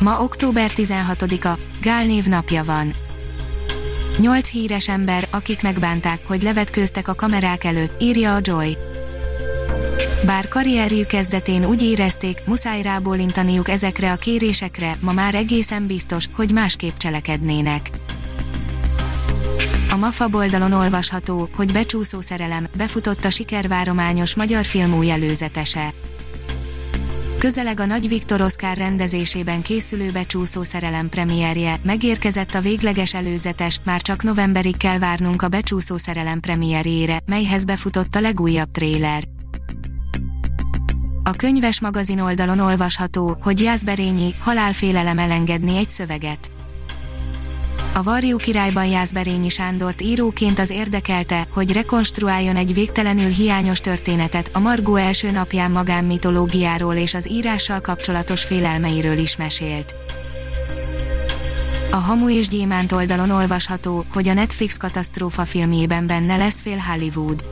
Ma október 16-a, Gál név napja van. Nyolc híres ember, akik megbánták, hogy levetkőztek a kamerák előtt, írja a Joy. Bár karrierjük kezdetén úgy érezték, muszáj rábólintaniuk ezekre a kérésekre, ma már egészen biztos, hogy másképp cselekednének. A MAFA oldalon olvasható, hogy becsúszó szerelem, befutott a sikervárományos magyar film új előzetese. Közeleg a Nagy Viktor Oscar rendezésében készülő Becsúszó szerelem premierje, megérkezett a végleges előzetes, már csak novemberig kell várnunk a Becsúszó szerelem premierjére, melyhez befutott a legújabb tréler. A könyves magazin oldalon olvasható, hogy Jászberényi halálfélelem elengedni egy szöveget. A Varjú királyban Jászberényi Sándort íróként az érdekelte, hogy rekonstruáljon egy végtelenül hiányos történetet, a Margó első napján magánmitológiáról és az írással kapcsolatos félelmeiről is mesélt. A Hamu és Gyémánt oldalon olvasható, hogy a Netflix katasztrófa filmjében benne lesz fél Hollywood.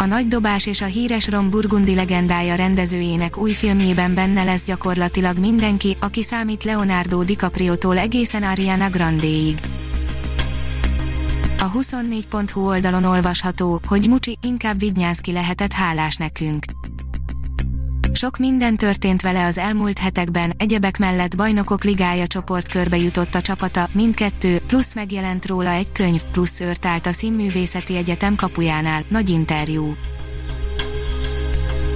A nagy dobás és a híres Ron Burgundi legendája rendezőjének új filmjében benne lesz gyakorlatilag mindenki, aki számít Leonardo DiCaprio-tól egészen Ariana Grande-ig. A 24.hu oldalon olvasható, hogy Mucsi inkább Vidnyánszki lehetett hálás nekünk. Sok minden történt vele az elmúlt hetekben, egyebek mellett bajnokok ligája csoportkörbe jutott a csapata, mindkettő, plusz megjelent róla egy könyv, plusz őrt állt a Színművészeti Egyetem kapujánál, nagy interjú.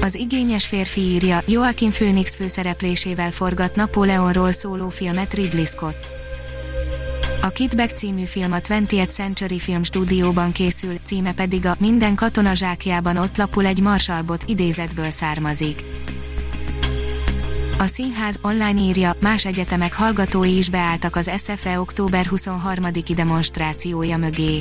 Az igényes férfi írja, Joaquin Phoenix főszereplésével forgat Napóleonról szóló filmet Ridley Scott. A Kitback című film a 20th Century Film stúdióban készül, címe pedig a Minden katona zsákjában ott lapul egy marsalbot idézetből származik. A színház online írja, más egyetemek hallgatói is beálltak az SFE október 23-i demonstrációja mögé.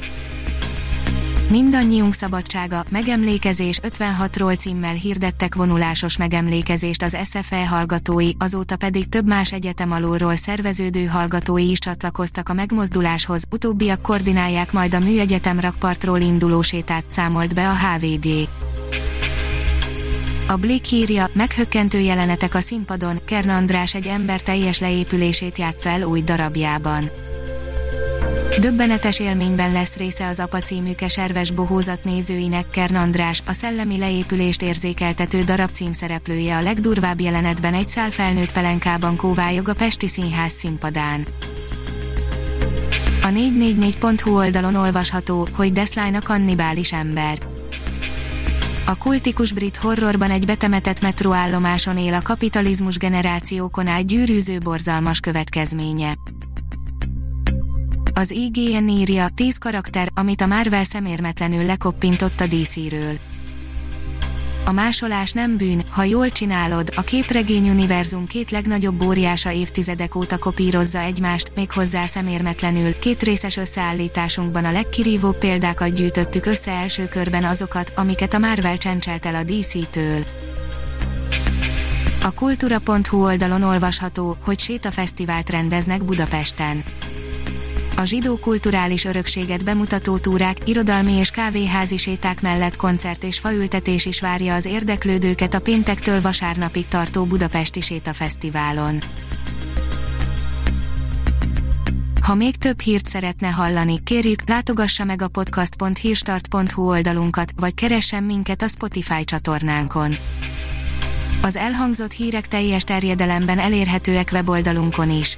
Mindannyiunk szabadsága, megemlékezés 56-ról címmel hirdettek vonulásos megemlékezést az SFE hallgatói, azóta pedig több más egyetem alulról szerveződő hallgatói is csatlakoztak a megmozduláshoz, utóbbiak koordinálják majd a Műegyetem rakpartról induló sétát számolt be a HVG. A Blick írja, meghökkentő jelenetek a színpadon, Kern András egy ember teljes leépülését játsza el új darabjában. Döbbenetes élményben lesz része az apa című keserves bohózat nézőinek Kern András, a szellemi leépülést érzékeltető darab címszereplője a legdurvább jelenetben egy szál felnőtt pelenkában kóvályog a Pesti Színház színpadán. A 444.hu oldalon olvasható, hogy Desline a kannibális ember. A kultikus brit horrorban egy betemetett metróállomáson él a kapitalizmus generációkon át gyűrűző borzalmas következménye. Az IGN írja 10 karakter, amit a Marvel szemérmetlenül lekoppintott a DC-ről. A másolás nem bűn, ha jól csinálod, a képregény univerzum két legnagyobb óriása évtizedek óta kopírozza egymást, méghozzá szemérmetlenül, két részes összeállításunkban a legkirívóbb példákat gyűjtöttük össze első körben azokat, amiket a Marvel csencselt el a DC-től. A kultúra.hu oldalon olvasható, hogy sétafesztivált rendeznek Budapesten a zsidó kulturális örökséget bemutató túrák, irodalmi és kávéházi séták mellett koncert és faültetés is várja az érdeklődőket a péntektől vasárnapig tartó Budapesti Sétafesztiválon. Ha még több hírt szeretne hallani, kérjük, látogassa meg a podcast.hírstart.hu oldalunkat, vagy keressen minket a Spotify csatornánkon. Az elhangzott hírek teljes terjedelemben elérhetőek weboldalunkon is